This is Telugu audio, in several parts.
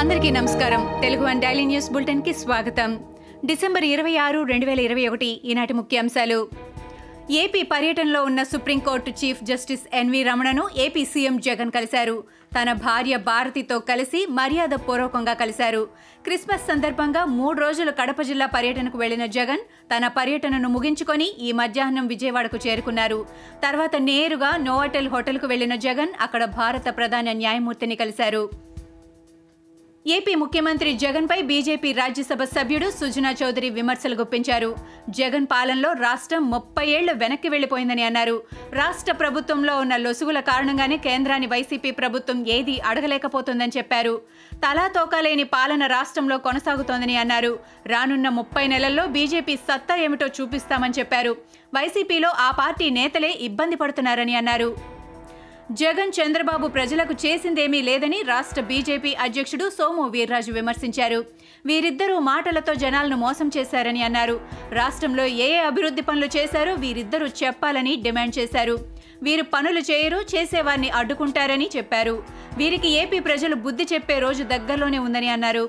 అందరికీ నమస్కారం. తెలుగు వన్ డైలీ న్యూస్ బులెటిన్కి స్వాగతం. డిసెంబర్ ఇరవై ఆరు రెండు వేల ఇరవై ఒకటి ఈనాటి ముఖ్యాంశాలు. ఏపీ పర్యటనలో ఉన్న supreme court chief justice N V రమణను AP CM Jagan కలిశారు. తన భార్య భారతితో కలిసి మర్యాద పూర్వకంగా కలిశారు. క్రిస్మస్ సందర్భంగా మూడు రోజులు కడప జిల్లా పర్యటనకు వెళ్ళిన జగన్ తన పర్యటనను ముగించుకొని ఈ మధ్యాహ్నం విజయవాడకు చేరుకున్నారు. తర్వాత నేరుగా నోవాటెల్ హోటల్కు వెళ్ళిన జగన్ అక్కడ భారత ప్రధాన న్యాయమూర్తిని కలిశారు. ఏపీ ముఖ్యమంత్రి జగన్పై బీజేపీ రాజ్యసభ సభ్యుడు సుజనా చౌదరి విమర్శలు గుప్పించారు. జగన్ పాలనలో రాష్ట్రం ముప్పై ఏళ్ళు వెనక్కి వెళ్ళిపోయిందని అన్నారు. రాష్ట్ర ప్రభుత్వంలో ఉన్న లొసుగుల కారణంగానే కేంద్రాన్ని వైసీపీ ప్రభుత్వం ఏదీ అడగలేకపోతుందని చెప్పారు. తలాతోకాలేని పాలన రాష్ట్రంలో కొనసాగుతోందని అన్నారు. రానున్న ముప్పై నెలల్లో బీజేపీ సత్తా ఏమిటో చూపిస్తామని చెప్పారు. వైసీపీలో ఆ పార్టీ నేతలే ఇబ్బంది పడుతున్నారని అన్నారు. జగన్ చంద్రబాబు ప్రజలకు చేసిందేమీ లేదని రాష్ట్ర బీజేపీ అధ్యక్షుడు సోము వీర్రాజు విమర్శించారు. వీరిద్దరూ మాటలతో జనాలను మోసం చేశారని అన్నారు. రాష్ట్రంలో ఏ ఏ అభివృద్ధి పనులు చేశారో వీరిద్దరూ చెప్పాలని డిమాండ్ చేశారు. వీరు పనులు చేయరు చేసేవారిని అడ్డుకుంటారని చెప్పారు. వీరికి ఏపీ ప్రజలు బుద్ధి చెప్పే రోజు దగ్గరలోనే ఉందని అన్నారు.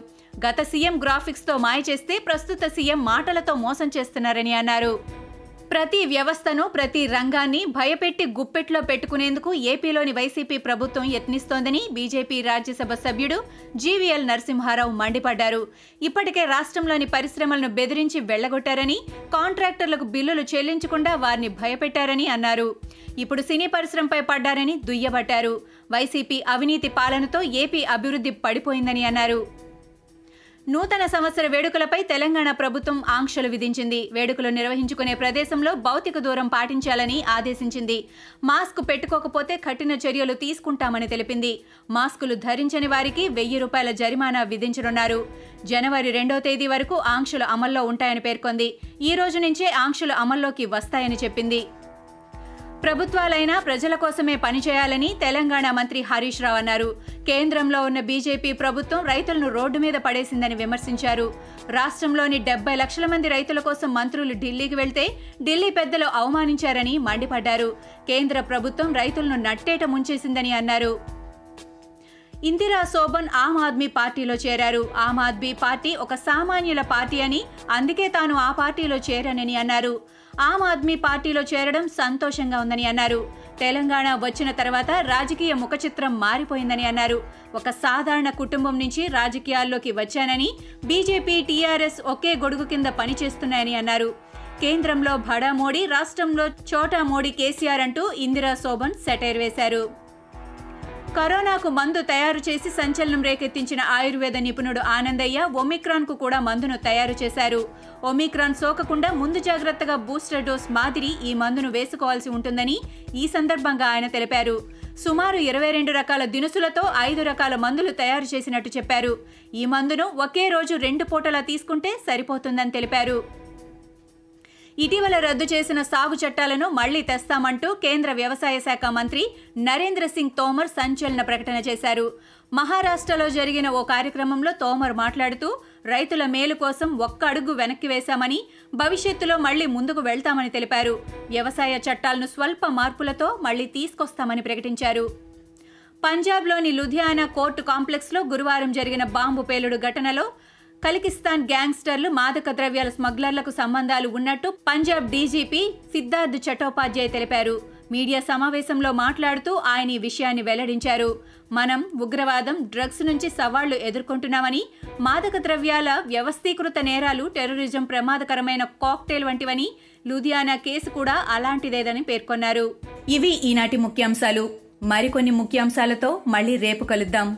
గత సీఎం గ్రాఫిక్స్తో మాయ చేస్తే ప్రస్తుత సీఎం మాటలతో మోసం చేస్తున్నారని అన్నారు. ప్రతి వ్యవస్థను ప్రతి రంగాన్ని భయపెట్టి గుప్పెట్లో పెట్టుకునేందుకు ఏపీలోని వైసీపీ ప్రభుత్వం యత్నిస్తోందని బీజేపీ రాజ్యసభ సభ్యుడు జీవీఎల్ నరసింహారావు మండిపడ్డారు. ఇప్పటికే రాష్ట్రంలోని పరిశ్రమలను బెదిరించి వెళ్ళగొట్టారని కాంట్రాక్టర్లకు బిల్లులు చెల్లించకుండా వారిని భయపెట్టారని అన్నారు. ఇప్పుడు సినీ పరిశ్రమపై పడ్డారని దుయ్యబట్టారు. వైసీపీ అవినీతి పాలనతో ఏపీ అభివృద్ధి పడిపోయిందని అన్నారు. నూతన సంవత్సర వేడుకలపై తెలంగాణ ప్రభుత్వం ఆంక్షలు విధించింది. వేడుకలు నిర్వహించుకునే ప్రదేశంలో భౌతిక దూరం పాటించాలని ఆదేశించింది. మాస్క్ పెట్టుకోకపోతే కఠిన చర్యలు తీసుకుంటామని తెలిపింది. మాస్కులు ధరించని వారికి వెయ్యి రూపాయల జరిమానా విధించనున్నారు. జనవరి రెండో తేదీ వరకు ఆంక్షలు అమల్లో ఉంటాయని పేర్కొంది. ఈ రోజు నుంచే ఆంక్షలు అమల్లోకి వస్తాయని చెప్పింది. ప్రభుత్వాలైనా ప్రజల కోసమే పనిచేయాలని తెలంగాణ మంత్రి హరీష్ రావు అన్నారు. కేంద్రంలో ఉన్న బీజేపీ ప్రభుత్వం రైతులను రోడ్డు మీద పడేసిందని విమర్శించారు. రాష్ట్రంలోని డెబ్బై లక్షల మంది రైతుల కోసం మంత్రులు ఢిల్లీకి వెళ్తే ఢిల్లీ పెద్దలు అవమానించారని మండిపడ్డారు. కేంద్ర ప్రభుత్వం రైతులను నట్టేట ముంచేసిందని అన్నారు. ఇందిరా శోభన్ ఆమ్ ఆద్మీ పార్టీలో చేరారు. ఆమ్ ఆద్మీ పార్టీ ఒక సామాన్యుల పార్టీ అని అందుకే తాను ఆ పార్టీలో చేరానని అన్నారు. ఆమ్ ఆద్మీ పార్టీలో చేరడం సంతోషంగా ఉందని అన్నారు. తెలంగాణ వచ్చిన తర్వాత రాజకీయ ముఖచిత్రం మారిపోయిందని అన్నారు. ఒక సాధారణ కుటుంబం నుంచి రాజకీయాల్లోకి వచ్చానని బీజేపీ టీఆర్ఎస్ ఒకే గొడుగు కింద పనిచేస్తున్నాయని అన్నారు. కేంద్రంలో భడా మోడీ రాష్ట్రంలో చోటా మోడీ కేసీఆర్ అంటూ ఇందిరా శోభన్ సెటైర్ వేశారు. కరోనాకు మందు తయారు చేసి సంచలనం రేకెత్తించిన ఆయుర్వేద నిపుణుడు ఆనందయ్య ఒమిక్రాన్కు కూడా మందును తయారు చేశారు. ఒమిక్రాన్ సోకకుండా ముందు జాగ్రత్తగా బూస్టర్ డోస్ మాదిరి ఈ మందును వేసుకోవాల్సి ఉంటుందని ఈ సందర్భంగా ఆయన తెలిపారు. సుమారు ఇరవై రెండు రకాల దినుసులతో ఐదు రకాల మందులు తయారు చేసినట్టు చెప్పారు. ఈ మందును ఒకే రోజు రెండు పూటలా తీసుకుంటే సరిపోతుందని తెలిపారు. ఇటీవల రద్దు చేసిన సాగు చట్టాలను మళ్ళీ తెస్తామంటూ కేంద్ర వ్యవసాయ శాఖ మంత్రి నరేంద్ర సింగ్ తోమర్ సంచలన ప్రకటన చేశారు. మహారాష్ట్రలో జరిగిన ఓ కార్యక్రమంలో తోమర్ మాట్లాడుతూ రైతుల మేలు కోసం ఒక్క అడుగు వెనక్కి వేశామని భవిష్యత్తులో మళ్ళీ ముందుకు వెళ్తామని తెలిపారు. వ్యవసాయ చట్టాలను స్వల్ప మార్పులతో మళ్ళీ తీసుకొస్తామని ప్రకటించారు. పంజాబ్లోని లుధియానా కోర్టు కాంప్లెక్స్లో గురువారం జరిగిన బాంబు పేలుడు ఘటనలో కలికిస్తాన్ గ్యాంగ్స్టర్లు మాదక ద్రవ్యాల స్మగ్లర్లకు సంబంధాలు ఉన్నట్టు పంజాబ్ డీజీపీ సిద్ధార్థ్ చటోపాధ్యాయ్ తెలిపారు. మీడియా సమావేశంలో మాట్లాడుతూ ఆయన ఈ విషయాన్ని వెల్లడించారు. మనం ఉగ్రవాదం డ్రగ్స్ నుంచి సవాళ్ళు ఎదుర్కొంటున్నామని మాదక ద్రవ్యాల వ్యవస్థీకృత నేరాలు టెర్రరిజం ప్రమాదకరమైన కాక్టైల్ వంటివని లూధియానా కేసు కూడా అలాంటిదేదని పేర్కొన్నారు. ఇవి ఈనాటి ముఖ్యాంశాలు. మరికొన్ని ముఖ్యాంశాలతో మళ్ళీ రేపు కలుద్దాం.